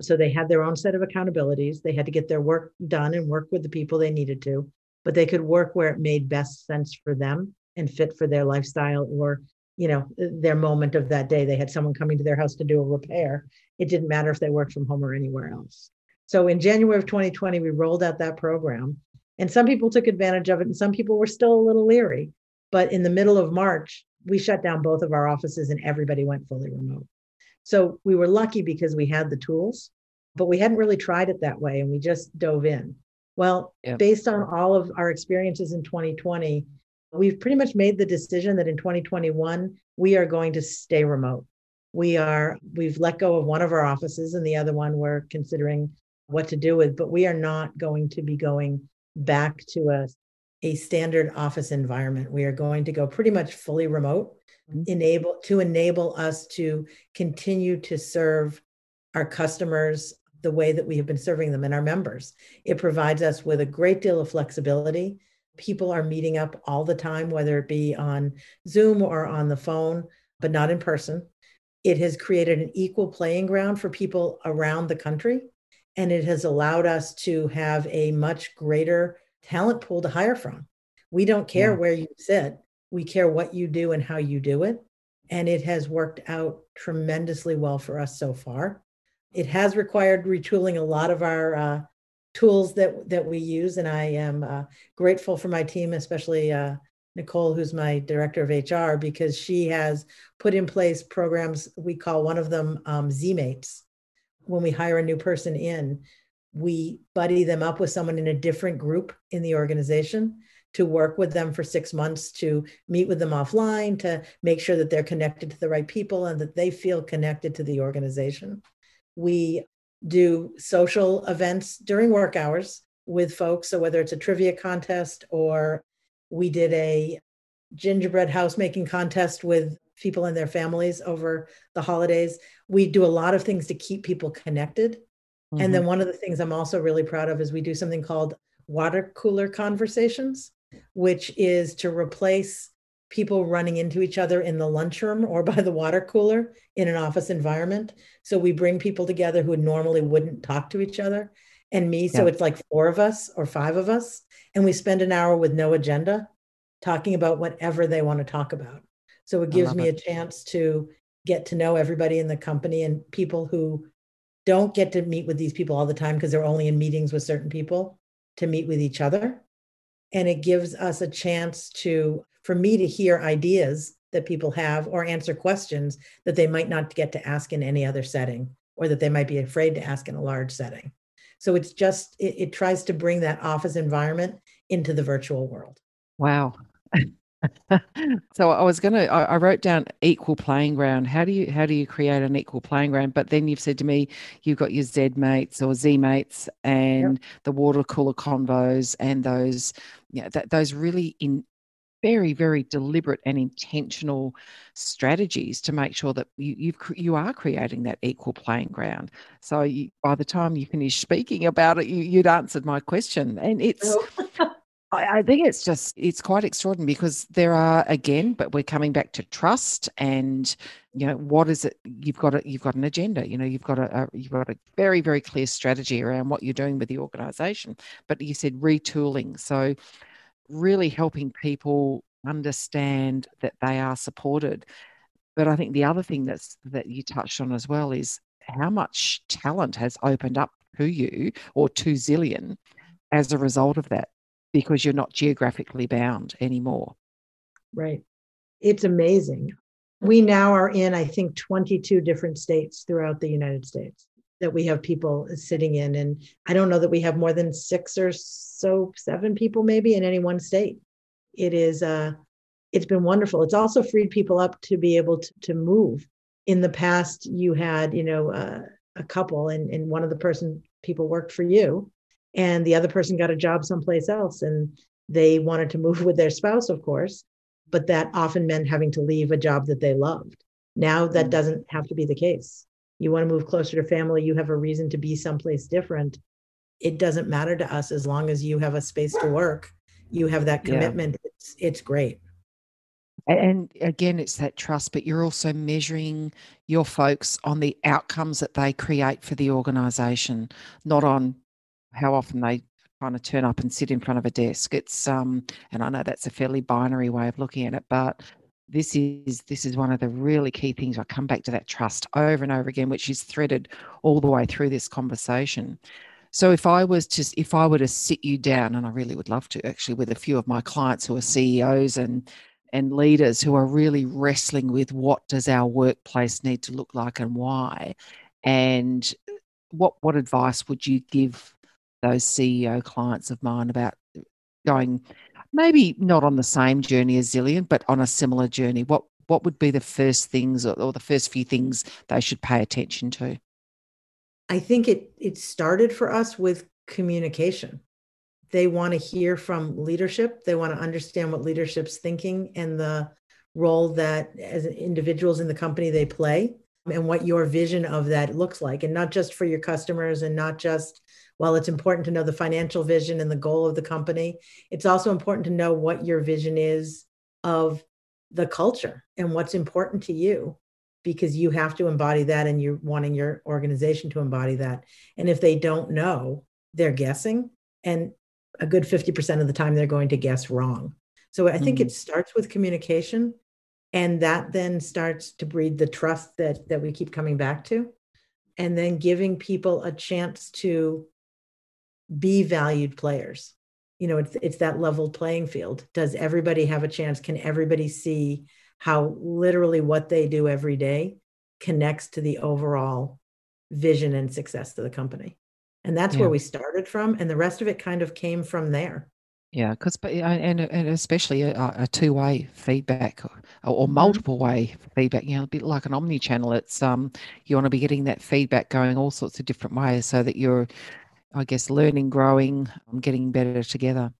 so they had their own set of accountabilities they had to get their work done and work with the people they needed to but they could work where it made best sense for them and fit for their lifestyle or you know their moment of that day they had someone coming to their house to do a repair it didn't matter if they worked from home or anywhere else so in January of 2020, we rolled out that program. And some people took advantage of it, and some people were still a little leery. But in the middle of March, we shut down both of our offices and everybody went fully remote. So we were lucky because we had the tools, but we hadn't really tried it that way and we just dove in. Well, based on all of our experiences in 2020, we've pretty much made the decision that in 2021, we are going to stay remote. We are, we've let go of one of our offices and the other one we're considering what to do with, but we are not going to be going back to a, a standard office environment. We are going to go pretty much fully remote, mm-hmm. enable to enable us to continue to serve our customers the way that we have been serving them and our members. It provides us with a great deal of flexibility. People are meeting up all the time, whether it be on Zoom or on the phone, but not in person. It has created an equal playing ground for people around the country and it has allowed us to have a much greater talent pool to hire from. We don't care yeah. where you sit, we care what you do and how you do it. And it has worked out tremendously well for us so far. It has required retooling a lot of our uh, tools that that we use, and I am uh, grateful for my team, especially uh, Nicole, who's my director of HR, because she has put in place programs. We call one of them um, Z-Mates, when we hire a new person in, we buddy them up with someone in a different group in the organization to work with them for six months to meet with them offline to make sure that they're connected to the right people and that they feel connected to the organization. We do social events during work hours with folks. So whether it's a trivia contest or we did a gingerbread house making contest with people and their families over the holidays. We do a lot of things to keep people connected. Mm-hmm. And then mm-hmm. one of the things I'm also really proud of is we do something called water cooler conversations, which is to replace people running into each other in the lunchroom or by the water cooler in an office environment. So we bring people together who normally wouldn't talk to each other and me. So yeah. it's like four of us or five of us. And we spend an hour with no agenda talking about whatever they want to talk about. So it gives me it. a chance to get to know everybody in the company and people who don't get to meet with these people all the time because they're only in meetings with certain people to meet with each other. And it gives us a chance to, for me to hear ideas that people have or answer questions that they might not get to ask in any other setting or that they might be afraid to ask in a large setting. So it's just, it, it tries to bring that office environment into the virtual world. Wow. so I was gonna I, I, wrote down equal playing ground. How do you how do you create an equal playing ground? But then you've said to me you've got your Z mates or Z mates and yep. the water cooler convos and those yeah that those really in very, very deliberate and intentional strategies to make sure that you you've, you are creating that equal playing ground. So you, by the time you finish speaking about it, you, you'd answered my question, and it's. Oh. I, I think it's just it's quite extraordinary because there are again, but we're coming back to trust and you know what is it you've got a, you've got an agenda you know you've got a, a, you've got a very very clear strategy around what you're doing with the organization but you said retooling so really helping people understand that they are supported. But I think the other thing that's that you touched on as well is how much talent has opened up to you or to Zillion as a result of that, because you're not geographically bound anymore. Right. It's amazing. We now are in, I think, 22 different states throughout the United States that we have people sitting in. And I don't know that we have more than six or so, seven people maybe in any one state. It is, uh, it's been wonderful. It's also freed people up to be able to, to move. In the past, you had, you know, uh, a couple, and, and one of the person people worked for you, and the other person got a job someplace else, and they wanted to move with their spouse, of course, but that often meant having to leave a job that they loved. Now that mm. doesn't have to be the case you want to move closer to family, you have a reason to be someplace different. It doesn't matter to us as long as you have a space to work, you have that commitment. Yeah. It's it's great. And again, it's that trust, but you're also measuring your folks on the outcomes that they create for the organization, not on how often they kind of turn up and sit in front of a desk. It's um, and I know that's a fairly binary way of looking at it, but this is this is one of the really key things. I come back to that trust over and over again, which is threaded all the way through this conversation. So if I was to if I were to sit you down, and I really would love to actually with a few of my clients who are CEOs and and leaders who are really wrestling with what does our workplace need to look like and why, and what what advice would you give those CEO clients of mine about going maybe not on the same journey as Zillion, but on a similar journey, what what would be the first things or, or the first few things they should pay attention to? I think it it started for us with communication. They want to hear from leadership. They want to understand what leadership's thinking and the role that as individuals in the company they play and what your vision of that looks like and not just for your customers and not just while it's important to know the financial vision and the goal of the company, it's also important to know what your vision is of the culture and what's important to you because you have to embody that and you're wanting your organization to embody that. And if they don't know, they're guessing. And a good 50% of the time, they're going to guess wrong. So I think mm-hmm. it starts with communication. And that then starts to breed the trust that, that we keep coming back to. And then giving people a chance to be valued players. You know it's it's that leveled playing field. Does everybody have a chance? Can everybody see how literally what they do every day connects to the overall vision and success of the company? And that's yeah. where we started from and the rest of it kind of came from there yeah because and, and especially a, a two-way feedback or, or mm-hmm. multiple way feedback you know a bit like an omni channel it's um you want to be getting that feedback going all sorts of different ways so that you're I guess, learning, growing, um, getting better together.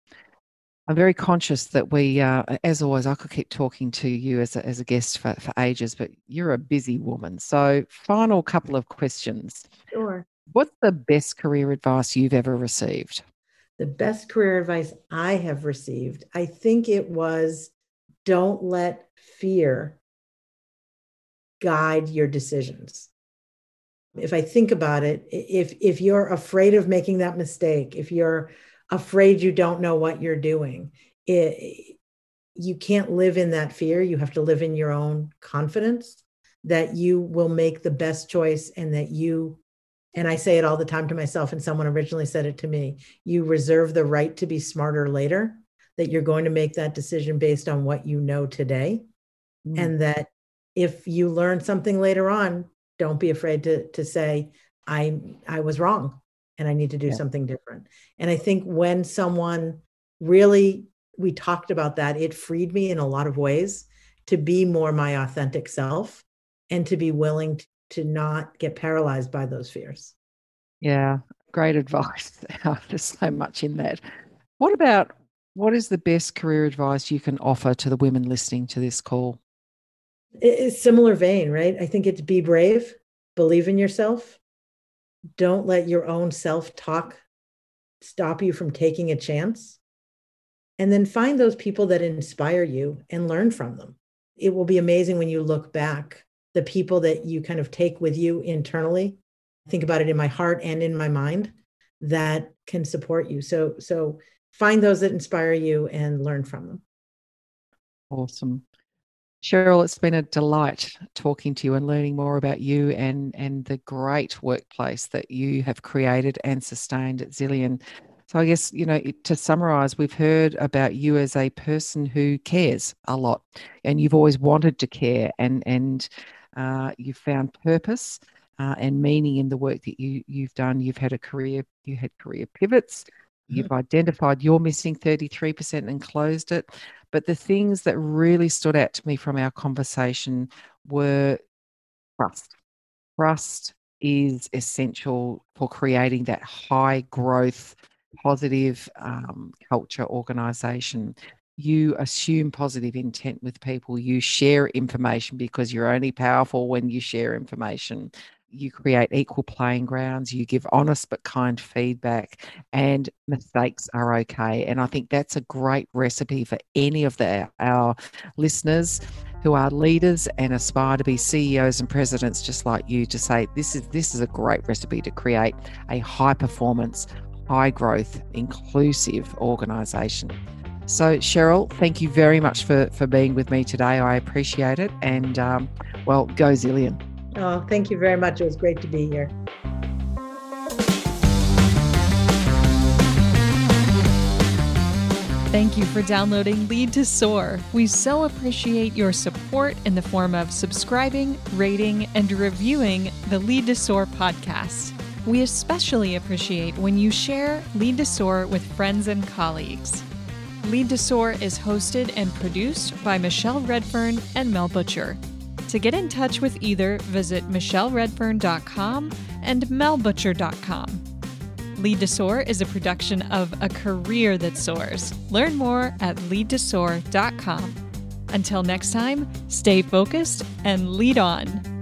I'm very conscious that we, uh, as always, I could keep talking to you as a, as a guest for, for ages, but you're a busy woman. So, final couple of questions. Sure. What's the best career advice you've ever received? The best career advice I have received, I think it was don't let fear guide your decisions if I think about it, if if you're afraid of making that mistake, if you're afraid you don't know what you're doing, it, you can't live in that fear. You have to live in your own confidence that you will make the best choice and that you and I say it all the time to myself, and someone originally said it to me you reserve the right to be smarter later, that you're going to make that decision based on what you know today. Mm. And that if you learn something later on, don't be afraid to to say i i was wrong and i need to do yeah. something different and i think when someone really we talked about that it freed me in a lot of ways to be more my authentic self and to be willing to not get paralyzed by those fears yeah great advice there's so much in that what about what is the best career advice you can offer to the women listening to this call? It's similar vein, right? I think it's be brave, believe in yourself. Don't let your own self talk stop you from taking a chance. And then find those people that inspire you and learn from them. It will be amazing when you look back, the people that you kind of take with you internally. Think about it in my heart and in my mind that can support you. So, so find those that inspire you and learn from them. Awesome. Cheryl, it's been a delight talking to you and learning more about you and, and the great workplace that you have created and sustained at Zillion. So, I guess, you know, to summarize, we've heard about you as a person who cares a lot and you've always wanted to care and, and uh, you've found purpose uh, and meaning in the work that you, you've done. You've had a career, you had career pivots, You've mm-hmm. identified your missing 33% and closed it. But the things that really stood out to me from our conversation were trust. Trust is essential for creating that high growth, positive um, culture organization. You assume positive intent with people. You share information because you're only powerful when you share information you create equal playing grounds, you give honest but kind feedback, and mistakes are okay. And I think that's a great recipe for any of the, our listeners who are leaders and aspire to be CEOs and presidents just like you to say this is this is a great recipe to create a high performance, high growth, inclusive organization. So Cheryl, thank you very much for for being with me today. I appreciate it, and um, well, go Zillion. Oh, thank you very much. It was great to be here. Thank you for downloading Lead to Soar. We so appreciate your support in the form of subscribing, rating, and reviewing the Lead to Soar podcast. We especially appreciate when you share Lead to Soar with friends and colleagues. Lead to Soar is hosted and produced by Michelle Redfern and Mel Butcher. To get in touch with either, visit michelleredfern.com and melbutcher.com. Lead to Soar is a production of A Career That Soars. Learn more at leadtosoar.com. Until next time, stay focused and lead on.